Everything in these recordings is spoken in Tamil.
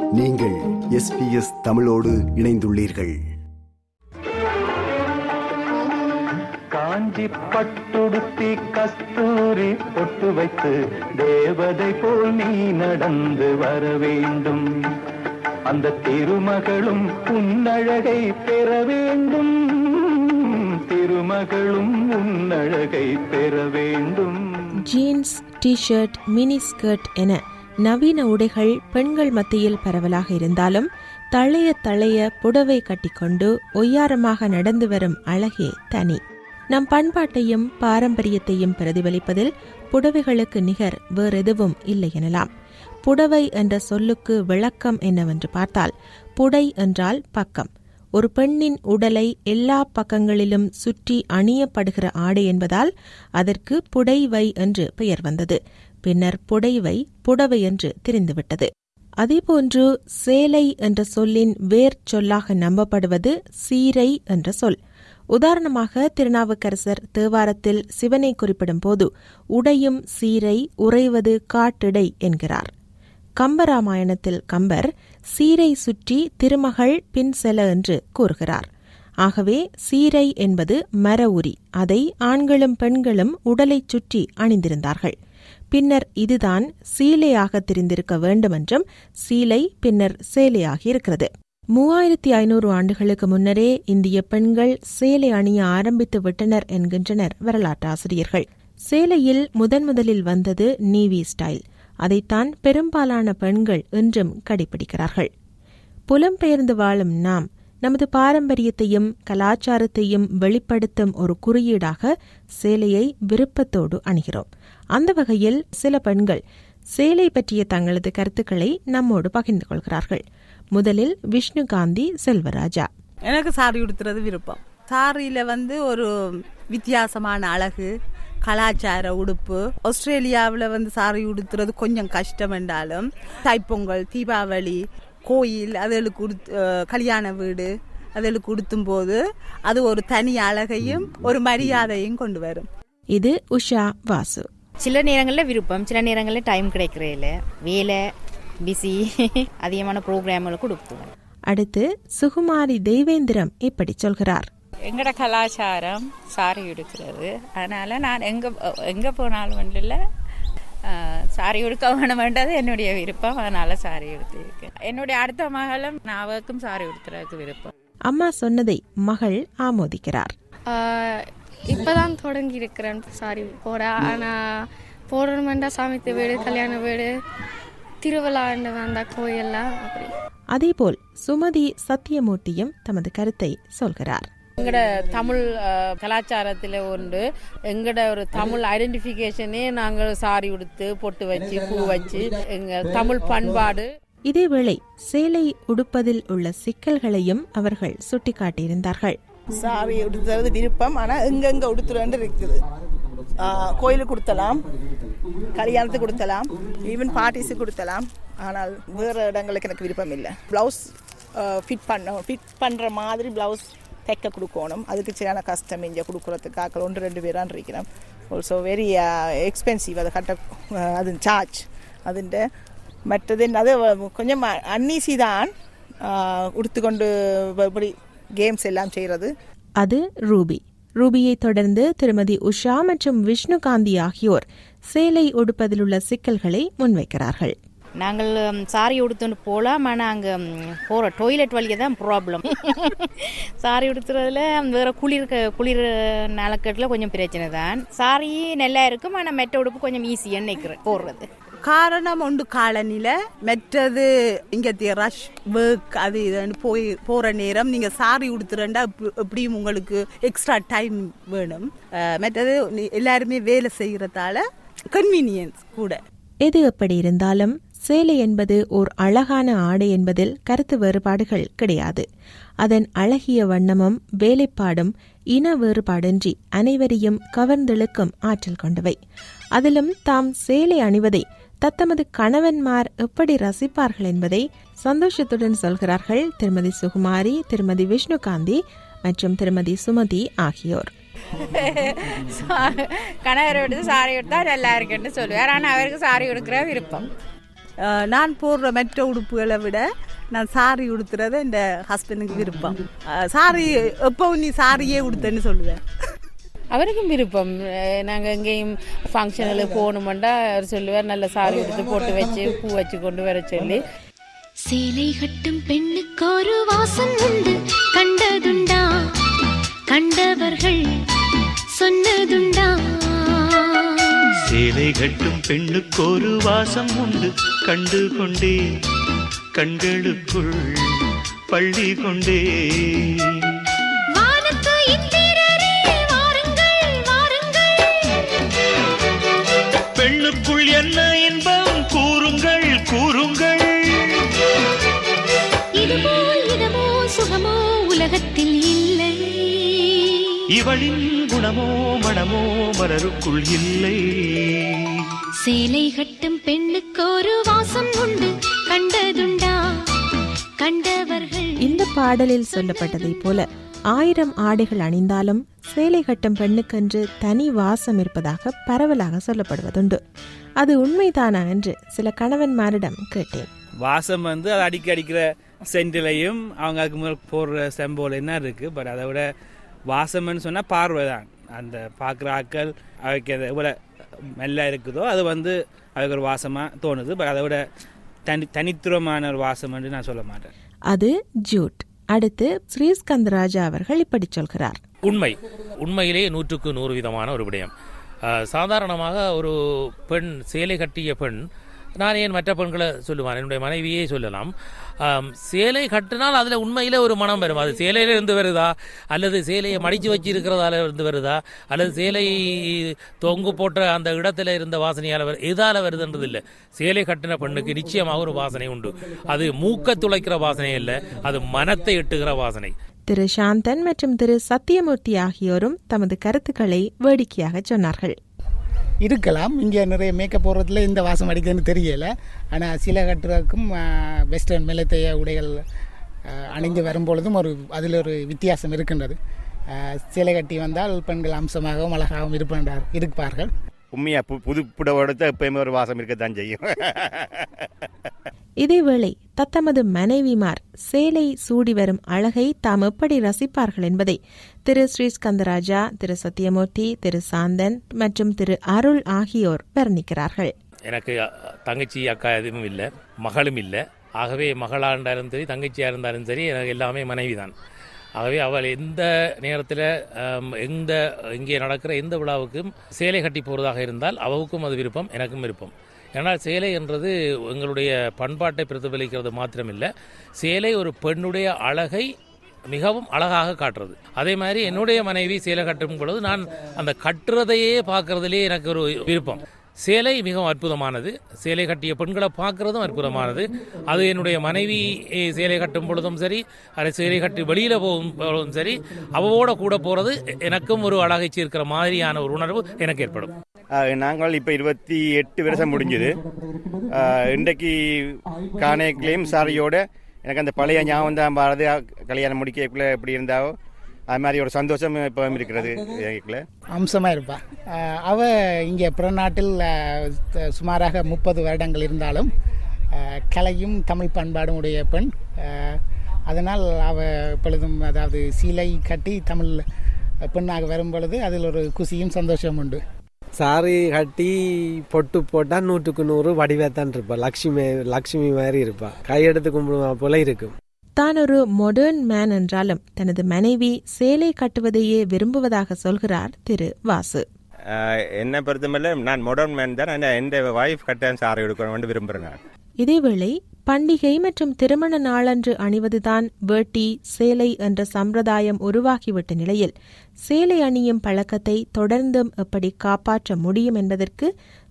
நீங்கள் எஸ்பிஎஸ் தமிழோடு இணைந்துள்ளீர்கள். காஞ்சி பட்டுடுத்தி கஸ்தூரி பொட்டு வைத்து தேவதை போல் நீ நடந்து வர வேண்டும். அந்த திருமகளும் உன்னழகை பெற வேண்டும். திருமகளும் உன்னழகை பெற வேண்டும். ஜீன்ஸ் டி-ஷர்ட் மினி ஸ்கர்ட் என நவீன உடைகள் பெண்கள் மத்தியில் பரவலாக இருந்தாலும் தழைய தழைய புடவை கட்டிக்கொண்டு ஒய்யாரமாக நடந்து வரும் அழகே தனி. நம் பண்பாட்டையும் பாரம்பரியத்தையும் பிரதிபலிப்பதில் புடவைகளுக்கு நிகர் வேறெதுவும் இல்லை எனலாம். புடவை என்ற சொல்லுக்கு விளக்கம் என்னவென்று பார்த்தால் புடை என்றால் பக்கம். ஒரு பெண்ணின் உடலை எல்லா பக்கங்களிலும் சுற்றி அணியப்படுகிற ஆடை என்பதால் அதற்கு புடைவை என்று பெயர் வந்தது. பின்னர் புடைவை புடவை என்று தெரிந்துவிட்டது. அதேபோன்று சேலை என்ற சொல்லின் வேர் சொல்லாக நம்பப்படுவது சீரை என்ற சொல். உதாரணமாக திருநாவுக்கரசர் தேவாரத்தில் சிவனை குறிப்பிடும் போது உடையும் சீரை உறைவது காட்டிடை என்கிறார். கம்பராமாயணத்தில் கம்பர் சீரை சுற்றி திருமகள் பின் செல என்று கூறுகிறார். ஆகவே சீரை என்பது மர உரி அதை ஆண்களும் பெண்களும் உடலைச் சுற்றி அணிந்திருந்தார்கள். பின்னர் இதுதான் சீலையாக தெரிந்திருக்க வேண்டுமென்றும் சீலை பின்னர் சேலையாகி இருக்கிறது மூவாயிரத்தி ஐநூறு ஆண்டுகளுக்கு முன்னரே இந்திய பெண்கள் சேலை அணிய ஆரம்பித்து விட்டனர் என்கின்றனர் வரலாற்றாசிரியர்கள். சேலையில் முதன் முதலில் வந்தது நீவி ஸ்டைல். அதைத்தான் பெரும்பாலான பெண்கள் இன்றும் கடைபிடிக்கிறார்கள் புலம்பெயர்ந்து வாழும் நாம் நமது பாரம்பரியத்தையும் கலாச்சாரத்தையும் வெளிப்படுத்தும் ஒரு குறியீடாக சேலையை விருப்பத்தோடு அணுகிறோம். அந்த வகையில் சில பெண்கள் சேலை பற்றிய தங்களது கருத்துக்களை நம்மோடு பகிர்ந்து கொள்கிறார்கள். முதலில் விஷ்ணுகாந்தி செல்வராஜா. எனக்கு சாரி உடுத்துறது விருப்பம். சாரியில வந்து ஒரு வித்தியாசமான அழகு கலாச்சார உடுப்பு. ஆஸ்திரேலியாவில் வந்து சாரி உடுத்துறது கொஞ்சம் கஷ்டம் என்றாலும் தைப்பொங்கல் தீபாவளி கோயில் அதுகளுக்கு உடுத்து கல்யாண வீடு அதுகளுக்கு உடுத்தும் போது அது ஒரு தனி அழகையும் ஒரு மரியாதையும் கொண்டு வரும். இது உஷா வாசு. சில நேரங்களில் விருப்பம் சில நேரங்களில் டைம் கிடைக்கிறே இல்லை வேலை பிஸி அதிகமான ப்ரோக்ராம்களுக்கு கொடுப்போம். அடுத்து சுகுமாரி தெய்வேந்திரம் இப்படி சொல்கிறார். எங்கட கலாச்சாரம் சாரி உடுக்கிறது அதனால நான் எங்க எங்க போனாலும் வந்து இல்ல சாரி உடுக்க வேண்டது என்னுடைய விருப்பம். அதனால சாரி உடுத்திருக்கேன். என்னுடைய அடுத்த மகளும் நான் அவருக்கும் சாரி உடுத்துறதுக்கு விருப்பம். அம்மா சொன்னதை மகள் ஆமோதிக்கிறார். இப்பதான் தொடங்கி இருக்கிறேன் சாரி போட. ஆனா போடணுமெண்டா சாமித்து வீடு கல்யாண வீடு திருவிழாண்டு வந்த கோயில்லாம் அப்படி. அதேபோல் சுமதி சத்தியமூர்த்தியும் தமது கருத்தை சொல்கிறார். எங்கட தமிழ் கலாச்சாரத்தில் உண்டு. எங்கட ஒரு தமிழ் ஐடென்டிஃபிகேஷனே நாங்கள் சாரி உடுத்து பொட்டு வச்சு பூ வச்சு எங்க தமிழ் பண்பாடு. இதேவேளை சேலை உடுப்பதில் உள்ள சிக்கல்களையும் அவர்கள் சுட்டிக்காட்டியிருந்தார்கள். சாரி உடுத்துறது விருப்பம். ஆனா எங்கெங்க உடுத்துறேன்னு இருக்குது. கோயிலுக்கு கொடுத்தலாம் கல்யாணத்துக்கு கொடுத்தலாம் ஈவன் பார்ட்டிஸுக்கு கொடுத்தலாம் ஆனால் வேறு இடங்களுக்கு எனக்கு விருப்பம் இல்லை. ப்ளவுஸ் ஃபிட் பண்ண ஃபிட் பண்ணுற மாதிரி ப்ளவுஸ் தைக்க கொடுக்கணும். அதுக்கு சரியான கஷ்டம் இங்கே கொடுக்குறதுக்காக ஒன்று ரெண்டு பேரான் இருக்கிறோம் ஆல்சோ வெரி எக்ஸ்பென்சிவ் அதை கட்ட அது சார்ஜ் அதுண்டு மற்றது அது கொஞ்சம் அன்னீசி தான். உடுத்துக்கொண்டு இப்படி கேம்ஸ் எல்லாம் செய்கிறது அது ரூபி. ரூபியை தொடர்ந்து திருமதி உஷா மற்றும் விஷ்ணுகாந்தி ஆகியோர் சேலை ஒடுப்பதிலுள்ள உள்ள சிக்கல்களை முன்வைக்கிறார்கள். நாங்கள் சாரி உடுத்துன்னு போகலாம் ஆனால் அங்கே போகிற டொய்லெட் வழியே தான் ப்ராப்ளம் சாரி உடுத்துறதுல வேற குளிர் க- குளிர் நலக்கட்டில் கொஞ்சம் பிரச்சனை தான். சாரி நல்லா இருக்கும் ஆனால் மெட்ட உடுப்பு கொஞ்சம் ஈஸியாக நிற்கிறேன் போடுறது. காரணம் உண்டு காலநில மற்றது இங்க ரஷ் ஒர்க் அது இதுன்னு போய் போற நேரம் நீங்க சாரி உடுத்துறேன்டா எப்ப- எப்படியும் உங்களுக்கு எக்ஸ்ட்ரா டைம் வேணும். மற்றது எல்லாருமே வேலை செய்யறதால கன்வீனியன்ஸ் கூட. எது எப்படி இருந்தாலும் சேலை என்பது ஓர் அழகான ஆடை என்பதில் கருத்து வேறுபாடுகள் கிடையாது. அதன் அழகிய வண்ணமும் வேலைப்பாடும் இன வேறுபாடின்றி அனைவரையும் கவர்ந்தெழுக்கும் ஆற்றல் கொண்டவை. அதிலும் தாம் சேலை அணிவதை தத்தமது கணவன்மார் எப்படி ரசிப்பார்கள் என்பதை சந்தோஷத்துடன் சொல்கிறார்கள் திருமதி சுகுமாரி திருமதி விஷ்ணுகாந்தி மற்றும் திருமதி சுமதி ஆகியோர். கணவரை விடுத்து சாரி கொடுத்தா நல்லா இருக்குன்னு சொல்லுவார். ஆனால் அவருக்கு சாரி கொடுக்குற விருப்பம். நான் போடுற மற்ற உடுப்புகளை விட நான் சாரி உடுத்துறது என் ஹஸ்பண்டுக்கு விருப்பம். சாரி எப்பவும் நீ சாரியே உடுத்தன்னு சொல்லுவேன் அவருக்கும் விருப்பம். அஹ் நாங்க எங்கேயும் ஃபங்க்ஷனுக்கு போகணுமெண்டா அவர் சொல்லுவார் நல்ல சாரி எடுத்து போட்டு வச்சு பூ வச்சு கொண்டு வர சொல்லி. சேலை கட்டும் பெண்ணுக்கு ஒரு வாசம் உண்டு. கண்டதுண்டா? கண்டவர்கள் சொன்னதுண்டா? சேலை கட்டும் பெண்ணுக்கு ஒரு வாசம் உண்டு. கண்டு கொண்டே கண்களுக்குள் பள்ளி கொண்டே. பெண்ணுக்குள் என்ன இன்பம்? கூறுங்கள் கூறுங்கள். இதுபோல் இதமோ சுகமோ உலகத்தில் இவளின் குணமோ மனமோ மலருக்குள் இல்லை. சேலை கட்டும் பெண்ணுக்கு ஒரு வாசம் உண்டு. கண்டதுண்டா? கண்டவர்கள். இந்த பாடலில் சொல்லப்பட்டதைப் போல ஆயிரம் ஆடைகள் அணிந்தாலும் சேலை கட்டும் பெண்ணுக்கென்று தனி வாசம் இருப்பதாக பரவலாக சொல்லப்படுவதுண்டு. அது உண்மைதானா என்று சில கணவன்மாரிடம் கேட்டேன். வாசம் வந்து அது அடிக்க அடிக்கிற சென்டிலையும் அவங்க அதுக்கு போடுற செம்போல என்ன இருக்கு? பட் அதை விட வாசம்னு சொன்னால் பார்வை தான் அந்த பார்க்குற ஆட்கள் அவைக்கு அது எவ்வளோ மெல்ல இருக்குதோ அது வந்து அதுக்கு ஒரு வாசமாக தோணுது. பட் அதை விட தனி தனித்துவமான ஒரு வாசம்னு நான் சொல்ல மாட்டேன். அது ஜூட். அடுத்து ஸ்ரீஸ்கந்தராஜா அவர்கள் இப்படி சொல்கிறார். உண்மை. உண்மையிலே நூற்றுக்கு நூறு விதமான ஒரு விடயம். சாதாரணமாக ஒரு பெண் சேலை கட்டிய பெண் நான் ஏன் மற்ற பெண்களை சொல்லுவான்? என்னுடைய மனைவியே சொல்லலாம். சேலை கட்டினால் அதில் உண்மையிலே ஒரு மனம் வரும். அது சேலையில இருந்து வருதா? அல்லது சேலையை மடித்து வச்சு இருக்கிறதால இருந்து வருதா? அல்லது சேலை தொங்கு போட்ட அந்த இடத்துல இருந்த வாசனையால் வரு எதால் வருதுன்றது இல்லை. சேலை கட்டின பெண்ணுக்கு நிச்சயமாக ஒரு வாசனை உண்டு. அது மூக்க துளைக்கிற வாசனை இல்லை அது மனத்தை எட்டுகிற வாசனை. திரு சாந்தன் மற்றும் திரு சத்தியமூர்த்தி ஆகியோரும் தமது கருத்துக்களை வேடிக்கையாக சொன்னார்கள். இருக்கலாம். இங்கே நிறைய மேக்கப் போடுறதுல இந்த வாசம் அடிக்குதுன்னு தெரியல. ஆனால் சில கட்டுறதுக்கும் வெஸ்டர்ன் மெலத்தைய உடைகள் அணிந்து வரும்பொழுதும் ஒரு அதில் ஒரு வித்தியாசம் இருக்கின்றது. சிலை கட்டி வந்தால் பெண்கள் அம்சமாகவும் அழகாகவும் இருப்பார் இருப்பார்கள். உண்மையா பு புது புடவோட எப்பயுமே ஒரு வாசம் இருக்கத்தான் செய்யும். இதேவேளை தத்தமது மனைவிமார் சேலை சூடி வரும் அழகை தாம் எப்படி ரசிப்பார்கள் என்பதை திரு ஸ்ரீஸ்கந்தராஜா திரு சத்யமூர்த்தி திரு சாந்தன் மற்றும் திரு அருள் ஆகியோர் வர்ணிக்கிறார்கள். எனக்கு தங்கச்சி அக்கா எதுவும் இல்லை. மகளும் இல்லை. ஆகவே மகளாக இருந்தாலும் சரி தங்கச்சியாக இருந்தாலும் சரி எனக்கு எல்லாமே மனைவி தான் ஆகவே அவள் எந்த நேரத்தில் எந்த இங்கே நடக்கிற எந்த விழாவுக்கும் சேலை கட்டி போகிறதாக இருந்தால் அவளுக்கும் அது விருப்பம் எனக்கும் விருப்பம். ஏன்னால் சேலை என்றது எங்களுடைய பண்பாட்டை பிரதிபலிக்கிறது மாத்திரமில்லை. சேலை ஒரு பெண்ணுடைய அழகை மிகவும் அழகாக காட்டுறது. அதே மாதிரி என்னுடைய மனைவி சேலை கட்டும் பொழுது நான் அந்த கட்டுறதையே பார்க்கறதுலேயே எனக்கு ஒரு விருப்பம். சேலை மிகவும் அற்புதமானது. சேலை கட்டிய பெண்களை பார்க்கறதும் அற்புதமானது. அது என்னுடைய மனைவி சேலை கட்டும் பொழுதும் சரி அதை சேலை கட்டி வெளியில் போகும் பொழுதும் சரி அவவோட கூட போகிறது எனக்கும் ஒரு அழகை சேர்க்கிற மாதிரியான ஒரு உணர்வு எனக்கு ஏற்படும். நாங்கள் இப்போ இருபத்தி எட்டு வருஷம் முடிஞ்சுது. இன்றைக்கு கானே கிளேம் சாரியோட எனக்கு அந்த பழைய ஞாபகம் தான் பாரது கல்யாணம் முடிக்கக்குள்ள எப்படி இருந்தாவோ அது மாதிரி ஒரு சந்தோஷம் இப்போ இருக்கிறது எனக்குள்ள. அம்சமாக இருப்பா. அவ இங்கே பிறநாட்டில் ஆஹ், த- சுமாராக முப்பது வருடங்கள் இருந்தாலும் கலையும் தமிழ் பண்பாடும் உடைய பெண். அதனால் அவ எப்பொழுதும் அதாவது சீலை கட்டி தமிழ் பெண்ணாக வரும் பொழுது அதில் ஒரு குசியும் சந்தோஷம் உண்டு. சாரி கட்டி பொட்டு போட்டா நூற்றுக்கு நூறு வடிவேத்தான் இருப்பா. லக்ஷ்மி லக்ஷ்மி மாதிரி இருப்பா. கையெடுத்து கும்பிடுவா போல இருக்கும். தான் ஒரு மொடர்ன் மேன் என்றாலும் தனது மனைவி சேலை கட்டுவதையே விரும்புவதாக சொல்கிறார் திரு வாசு. என்னை பொறுத்தமல்ல நான் மாடர்ன் மேன் தான். என் ஒய்ஃப் கட்டாயம் சாரி எடுக்கணும்னு விரும்புகிறேன் இதேவேளை பண்டிகை மற்றும் திருமண நாளன்று அணிவதுதான் வேட்டி சேலை என்ற சம்பிரதாயம் உருவாகிவிட்ட நிலையில் சேலை அணியும் பழக்கத்தை தொடர்ந்தும் எப்படி காப்பாற்ற முடியும் என்பதற்கு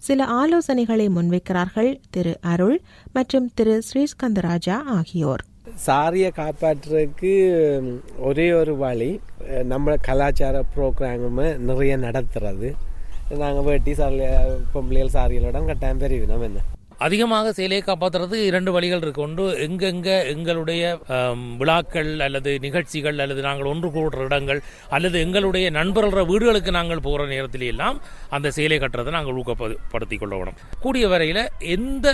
சில ஆலோசனைகளை முன்வைக்கிறார்கள் திரு அருள் மற்றும் திரு ஸ்ரீஸ்கந்தராஜா ஆகியோர். சாரியை காப்பாற்றுறதுக்கு ஒரே ஒரு வழி நம்ம கலாச்சார ப்ரோக்ராமு நிறைய நடத்துறது. நாங்கள் வேட்டி சாரி பொம்பளைகள் சாரிகளுடன் கட்டாயம் பெரியவினம் என்ன? அதிகமாக சேலையை காப்பாற்றுறது இரண்டு வழிகள் இருக்கு. ஒன்று எங்கெங்க எங்களுடைய விழாக்கள் அல்லது நிகழ்ச்சிகள் அல்லது நாங்கள் ஒன்று கூடுற இடங்கள் அல்லது எங்களுடைய நண்பர்கள வீடுகளுக்கு நாங்கள் போகிற நேரத்தில் எல்லாம் அந்த சேலை கட்டுறதை நாங்கள் ஊக்கப்படுத்திக் கொள்ள வேணும். கூடிய வரையில் எந்த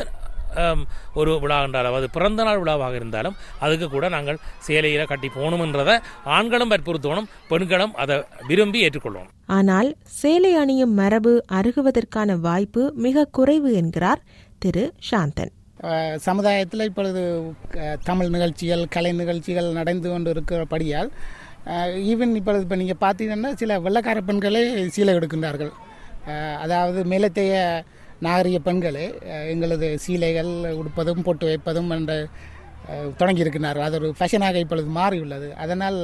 ஒரு விழா என்றாலும் அது பிறந்த நாள் விழாவாக இருந்தாலும் அதுக்கு கூட நாங்கள் சேலையில கட்டி போகணும்ன்றதை ஆண்களும் வற்புறுத்தணும் பெண்களும் அதை விரும்பி ஏற்றுக்கொள்ளணும். ஆனால் சேலை அணியும் மரபு அருகுவதற்கான வாய்ப்பு மிக குறைவு என்கிறார் திரு சாந்தன். சமுதாயத்தில் இப்பொழுது தமிழ் நிகழ்ச்சிகள் கலை நிகழ்ச்சிகள் நடந்து கொண்டு இருக்கிறபடியால் ஈவன் இப்பொழுது இப்போ நீங்கள் பார்த்தீங்கன்னா சில வெள்ளக்கார பெண்களே சீலை எடுக்கின்றார்கள். அதாவது மேலத்தைய நாகரிக பெண்களே எங்களது சீலைகள் உடுப்பதும் போட்டு வைப்பதும் என்ற தொடங்கியிருக்கிறார்கள் அது ஒரு ஃபேஷனாக இப்பொழுது மாறியுள்ளது. அதனால்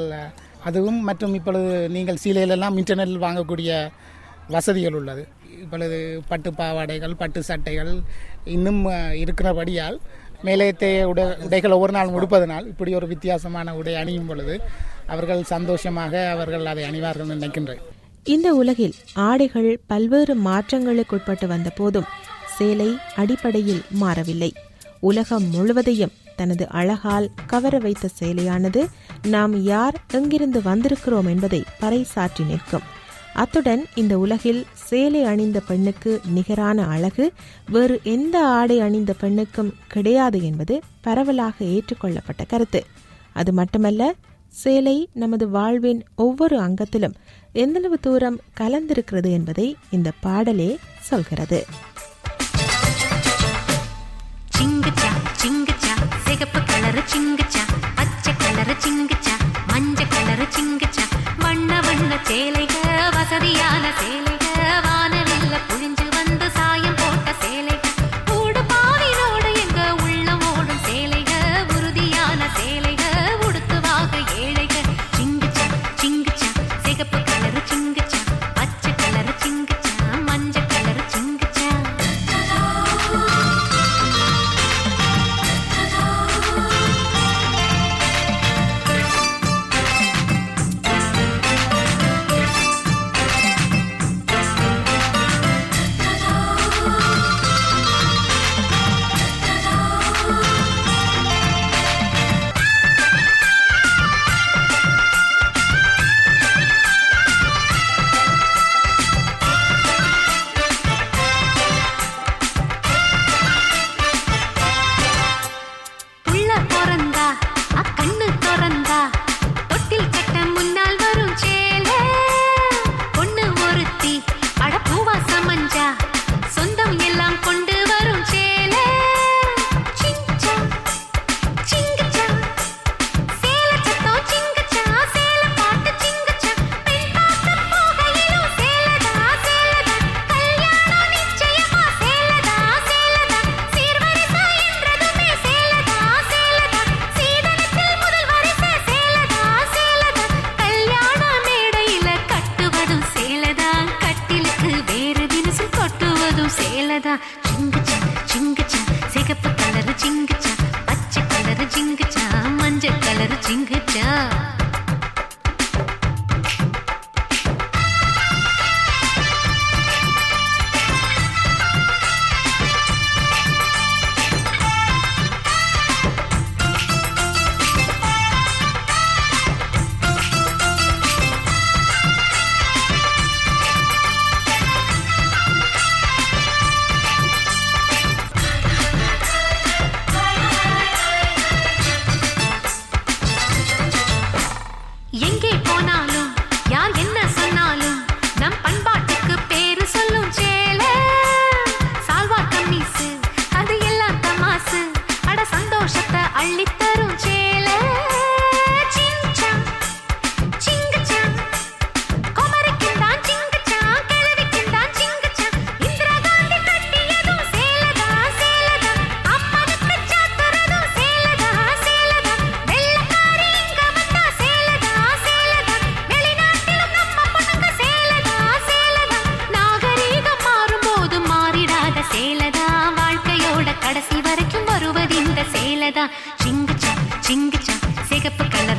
அதுவும் மற்றும் இப்பொழுது நீங்கள் சீலையிலெல்லாம் இன்டர்நெட்டில் வாங்கக்கூடிய வசதிகள் உள்ளது. இப்பொழுது பட்டு பாவாடைகள் பட்டு சட்டைகள் இன்னும் இருக்கிறபடியால் மேலேத்தைய உடை உடைகள் ஒவ்வொரு நாளும் உடுப்பதனால் இப்படி ஒரு வித்தியாசமான உடை அணியும் பொழுது அவர்கள் சந்தோஷமாக அவர்கள் அதை அணிவார்கள் நினைக்கின்றேன். இந்த உலகில் ஆடைகள் பல்வேறு மாற்றங்களுக்குட்பட்டு வந்த போதும் சேலை அடிப்படையில் மாறவில்லை. உலகம் முழுவதையும் தனது அழகால் கவர வைத்த சேலையானது நாம் யார் எங்கிருந்து வந்திருக்கிறோம் என்பதை பறைசாற்றி நிற்கும். அத்துடன் இந்த உலகில் சேலை அணிந்த பெண்ணுக்கு நிகரான அழகு வேறு எந்த ஆடை அணிந்த பெண்ணுக்கும் கிடையாது என்பது பரவலாக ஏற்றுக்கொள்ளப்பட்ட கருத்து. அது மட்டுமல்ல சேலை நமது வாழ்வின் ஒவ்வொரு அங்கத்திலும் எந்தளவு தூரம் கலந்திருக்கிறது என்பதை இந்த பாடலே சொல்கிறது.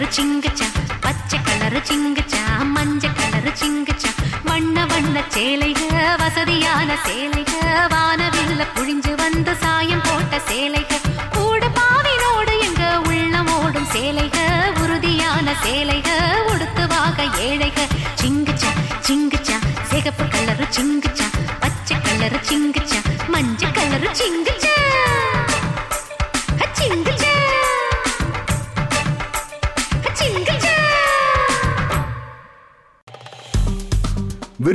கலரு சிங்குச்சா பச்சை கலரு சிங்குச்சா மஞ்சள் கலரு சிங்குச்சா வண்ண வண்ண சேலைக வசதியான சேலைக வானவில்ல புழிஞ்சு வந்து சாயம் போட்ட சேலைக. கூட பாவினோடு எங்க உள்ளம் ஓடும் சேலைக உறுதியான சேலைக உடுத்துவாக ஏழைக. சிங்குச்சா சிங்குச்சா சிகப்பு கலரு சிங்குச்சா பச்சை கலரு சிங்குச்சா மஞ்சள் கலரு சிங்குச்சா